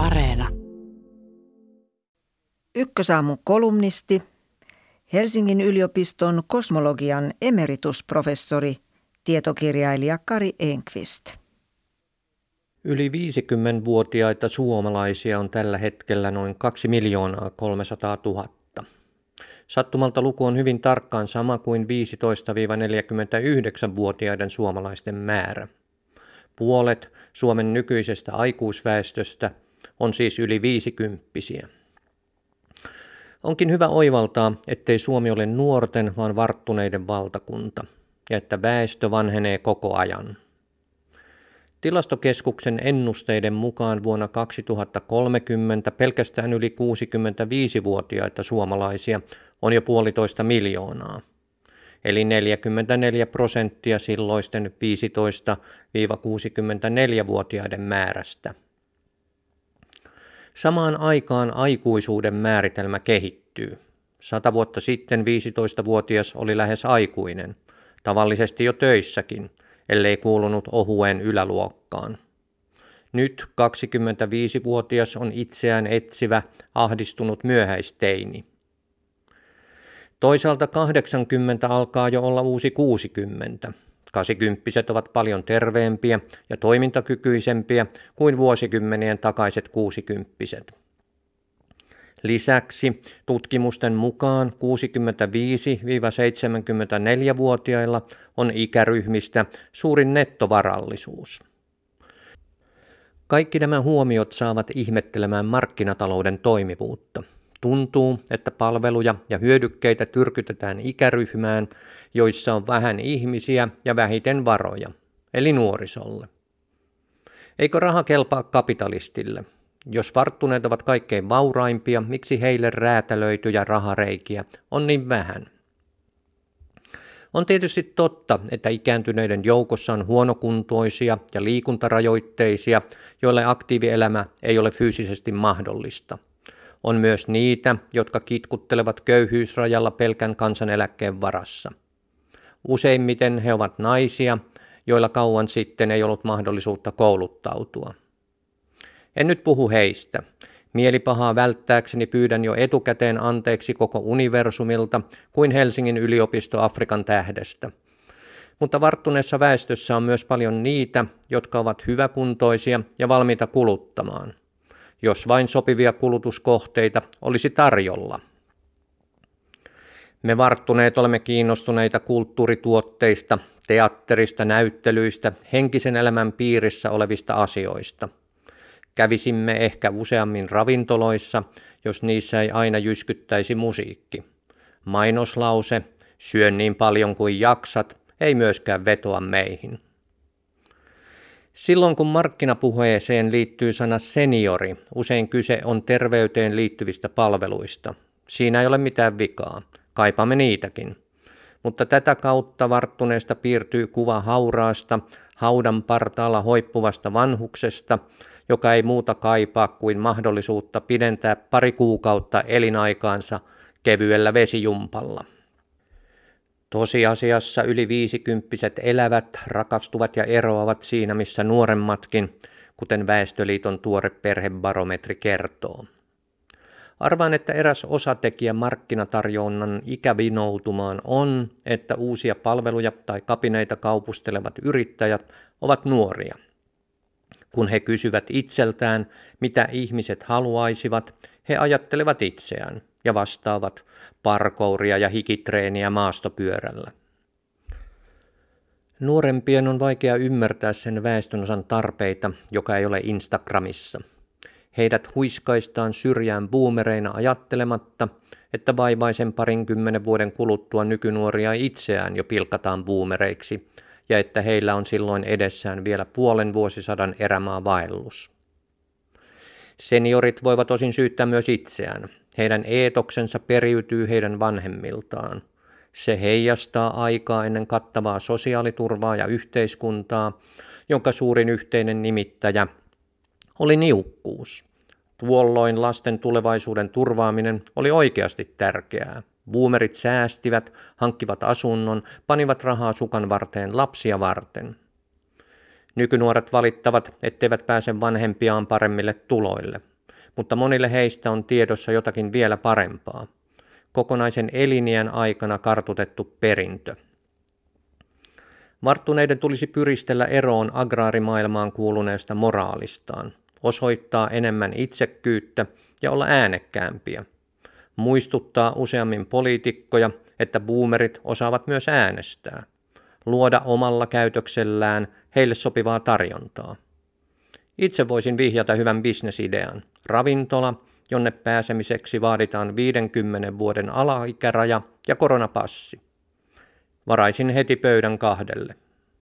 Areena. Ykkösaamun kolumnisti, Helsingin yliopiston kosmologian emeritusprofessori, tietokirjailija Kari Enqvist. Yli 50-vuotiaita suomalaisia on tällä hetkellä noin 2 miljoonaa 300 000. Sattumalta luku on hyvin tarkkaan sama kuin 15-49-vuotiaiden suomalaisten määrä. Puolet Suomen nykyisestä aikuisväestöstä on siis yli viisikymppisiä. Onkin hyvä oivaltaa, ettei Suomi ole nuorten, vaan varttuneiden valtakunta, ja että väestö vanhenee koko ajan. Tilastokeskuksen ennusteiden mukaan vuonna 2030 pelkästään yli 65-vuotiaita suomalaisia on jo puolitoista miljoonaa, eli 44 prosenttia silloisten 15-64-vuotiaiden määrästä. Samaan aikaan aikuisuuden määritelmä kehittyy. Sata vuotta sitten 15-vuotias oli lähes aikuinen, tavallisesti jo töissäkin, ellei kuulunut ohueen yläluokkaan. Nyt 25-vuotias on itseään etsivä, ahdistunut myöhäisteini. Toisaalta 80 alkaa jo olla uusi 60. 80 ovat paljon terveempiä ja toimintakykyisempiä kuin vuosikymmenien takaiset 60 Lisäksi tutkimusten mukaan 65-74-vuotiailla on ikäryhmistä suurin nettovarallisuus. Kaikki nämä huomiot saavat ihmettelemään markkinatalouden toimivuutta. Tuntuu, että palveluja ja hyödykkeitä tyrkytetään ikäryhmään, joissa on vähän ihmisiä ja vähiten varoja, eli nuorisolle. Eikö raha kelpaa kapitalistille? Jos varttuneet ovat kaikkein vauraimpia, miksi heille räätälöityjä rahareikiä on niin vähän? On tietysti totta, että ikääntyneiden joukossa on huonokuntoisia ja liikuntarajoitteisia, joille aktiivielämä ei ole fyysisesti mahdollista. On myös niitä, jotka kitkuttelevat köyhyysrajalla pelkän kansaneläkkeen varassa. Useimmiten he ovat naisia, joilla kauan sitten ei ollut mahdollisuutta kouluttautua. En nyt puhu heistä. Mielipahaa välttääkseni pyydän jo etukäteen anteeksi koko universumilta kuin Helsingin yliopisto Afrikan tähdestä. Mutta varttuneessa väestössä on myös paljon niitä, jotka ovat hyväkuntoisia ja valmiita kuluttamaan, jos vain sopivia kulutuskohteita olisi tarjolla. Me varttuneet olemme kiinnostuneita kulttuurituotteista, teatterista, näyttelyistä, henkisen elämän piirissä olevista asioista – Kävisimme ehkä useammin ravintoloissa, jos niissä ei aina jyskyttäisi musiikki. Mainoslause, syön niin paljon kuin jaksat, ei myöskään vetoa meihin. Silloin kun markkinapuheeseen liittyy sana seniori, usein kyse on terveyteen liittyvistä palveluista. Siinä ei ole mitään vikaa, kaipaamme niitäkin. Mutta tätä kautta varttuneesta piirtyy kuva hauraasta, haudan partaalla hoippuvasta vanhuksesta, joka ei muuta kaipaa kuin mahdollisuutta pidentää pari kuukautta elinaikaansa kevyellä vesijumpalla. Tosiasiassa yli viisikymppiset elävät, rakastuvat ja eroavat siinä, missä nuoremmatkin, kuten Väestöliiton tuore perhebarometri kertoo. Arvaan, että eräs osatekijä markkinatarjonnan ikävinoutumaan on, että uusia palveluja tai kapineita kaupustelevat yrittäjät ovat nuoria – kun he kysyvät itseltään, mitä ihmiset haluaisivat, he ajattelevat itseään ja vastaavat parkouria ja hikitreeniä maastopyörällä. Nuorempien on vaikea ymmärtää sen väestönosan tarpeita, joka ei ole Instagramissa. Heidät huiskaistaan syrjään boomereina ajattelematta, että vaivaisen parinkymmenen vuoden kuluttua nykynuoria itseään jo pilkataan boomereiksi – ja että heillä on silloin edessään vielä puolen vuosisadan erämaa vaellus. Seniorit voivat osin syyttää myös itseään. Heidän eetoksensa periytyy heidän vanhemmiltaan. Se heijastaa aikaa ennen kattavaa sosiaaliturvaa ja yhteiskuntaa, jonka suurin yhteinen nimittäjä oli niukkuus. Tuolloin lasten tulevaisuuden turvaaminen oli oikeasti tärkeää. Boomerit säästivät, hankkivat asunnon, panivat rahaa sukan varteen lapsia varten. Nykynuoret valittavat, etteivät pääse vanhempiaan paremmille tuloille. mutta monille heistä on tiedossa jotakin vielä parempaa. Kokonaisen elinien aikana kartutettu perintö. Varttuneiden tulisi pyristellä eroon agraarimaailmaan kuuluneesta moraalistaan, osoittaa enemmän itsekkyyttä ja olla äänekkäämpiä. Muistuttaa useammin poliitikkoja, että boomerit osaavat myös äänestää. Luoda omalla käytöksellään heille sopivaa tarjontaa. Itse voisin vihjata hyvän bisnesidean. Ravintola, jonne pääsemiseksi vaaditaan 50 vuoden alaikäraja ja koronapassi. Varaisin heti pöydän kahdelle.